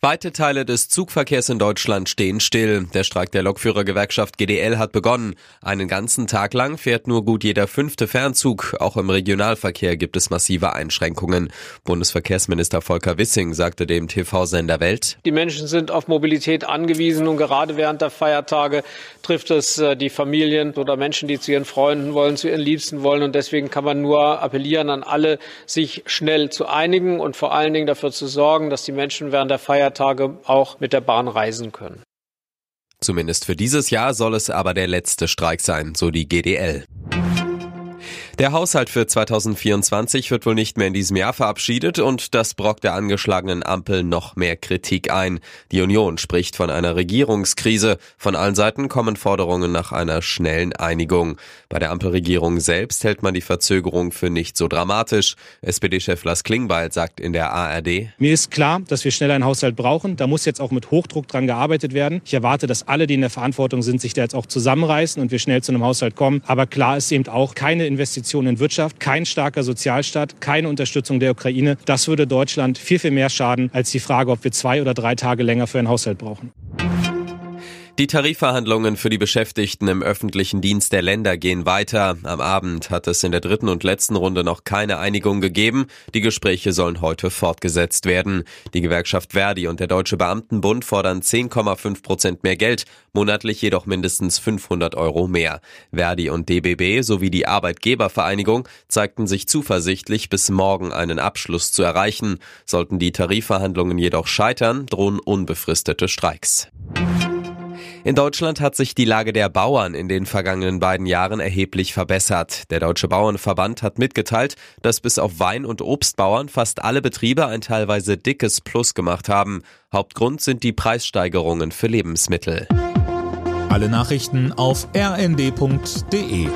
Weite Teile des Zugverkehrs in Deutschland stehen still. Der Streik der Lokführergewerkschaft GDL hat begonnen. Einen ganzen Tag lang fährt nur gut jeder fünfte Fernzug. Auch im Regionalverkehr gibt es massive Einschränkungen. Bundesverkehrsminister Volker Wissing sagte dem TV-Sender Welt. Die Menschen sind auf Mobilität angewiesen und gerade während der Feiertage trifft es äh, die Familien oder Menschen, die zu ihren Freunden wollen, zu ihren Liebsten wollen. Und deswegen kann man nur appellieren an alle, sich schnell zu einigen und vor allen Dingen dafür zu sorgen, dass die Menschen während der Feiertage Feiertage auch mit der Bahn reisen können. Zumindest für dieses Jahr soll es aber der letzte Streik sein, so die GDL. Der Haushalt für 2024 wird wohl nicht mehr in diesem Jahr verabschiedet und das brockt der angeschlagenen Ampel noch mehr Kritik ein. Die Union spricht von einer Regierungskrise. Von allen Seiten kommen Forderungen nach einer schnellen Einigung. Bei der Ampelregierung selbst hält man die Verzögerung für nicht so dramatisch. SPD-Chef Lars Klingbeil sagt in der ARD. Mir ist klar, dass wir schnell einen Haushalt brauchen. Da muss jetzt auch mit Hochdruck dran gearbeitet werden. Ich erwarte, dass alle, die in der Verantwortung sind, sich da jetzt auch zusammenreißen und wir schnell zu einem Haushalt kommen. Aber klar ist eben auch keine Investition Investitionen in Wirtschaft, kein starker Sozialstaat, keine Unterstützung der Ukraine. Das würde Deutschland viel, viel mehr schaden als die Frage, ob wir zwei oder drei Tage länger für einen Haushalt brauchen. Die Tarifverhandlungen für die Beschäftigten im öffentlichen Dienst der Länder gehen weiter. Am Abend hat es in der dritten und letzten Runde noch keine Einigung gegeben. Die Gespräche sollen heute fortgesetzt werden. Die Gewerkschaft Verdi und der Deutsche Beamtenbund fordern 10,5 Prozent mehr Geld, monatlich jedoch mindestens 500 Euro mehr. Verdi und DBB sowie die Arbeitgebervereinigung zeigten sich zuversichtlich, bis morgen einen Abschluss zu erreichen. Sollten die Tarifverhandlungen jedoch scheitern, drohen unbefristete Streiks. In Deutschland hat sich die Lage der Bauern in den vergangenen beiden Jahren erheblich verbessert. Der Deutsche Bauernverband hat mitgeteilt, dass bis auf Wein- und Obstbauern fast alle Betriebe ein teilweise dickes Plus gemacht haben. Hauptgrund sind die Preissteigerungen für Lebensmittel. Alle Nachrichten auf rnd.de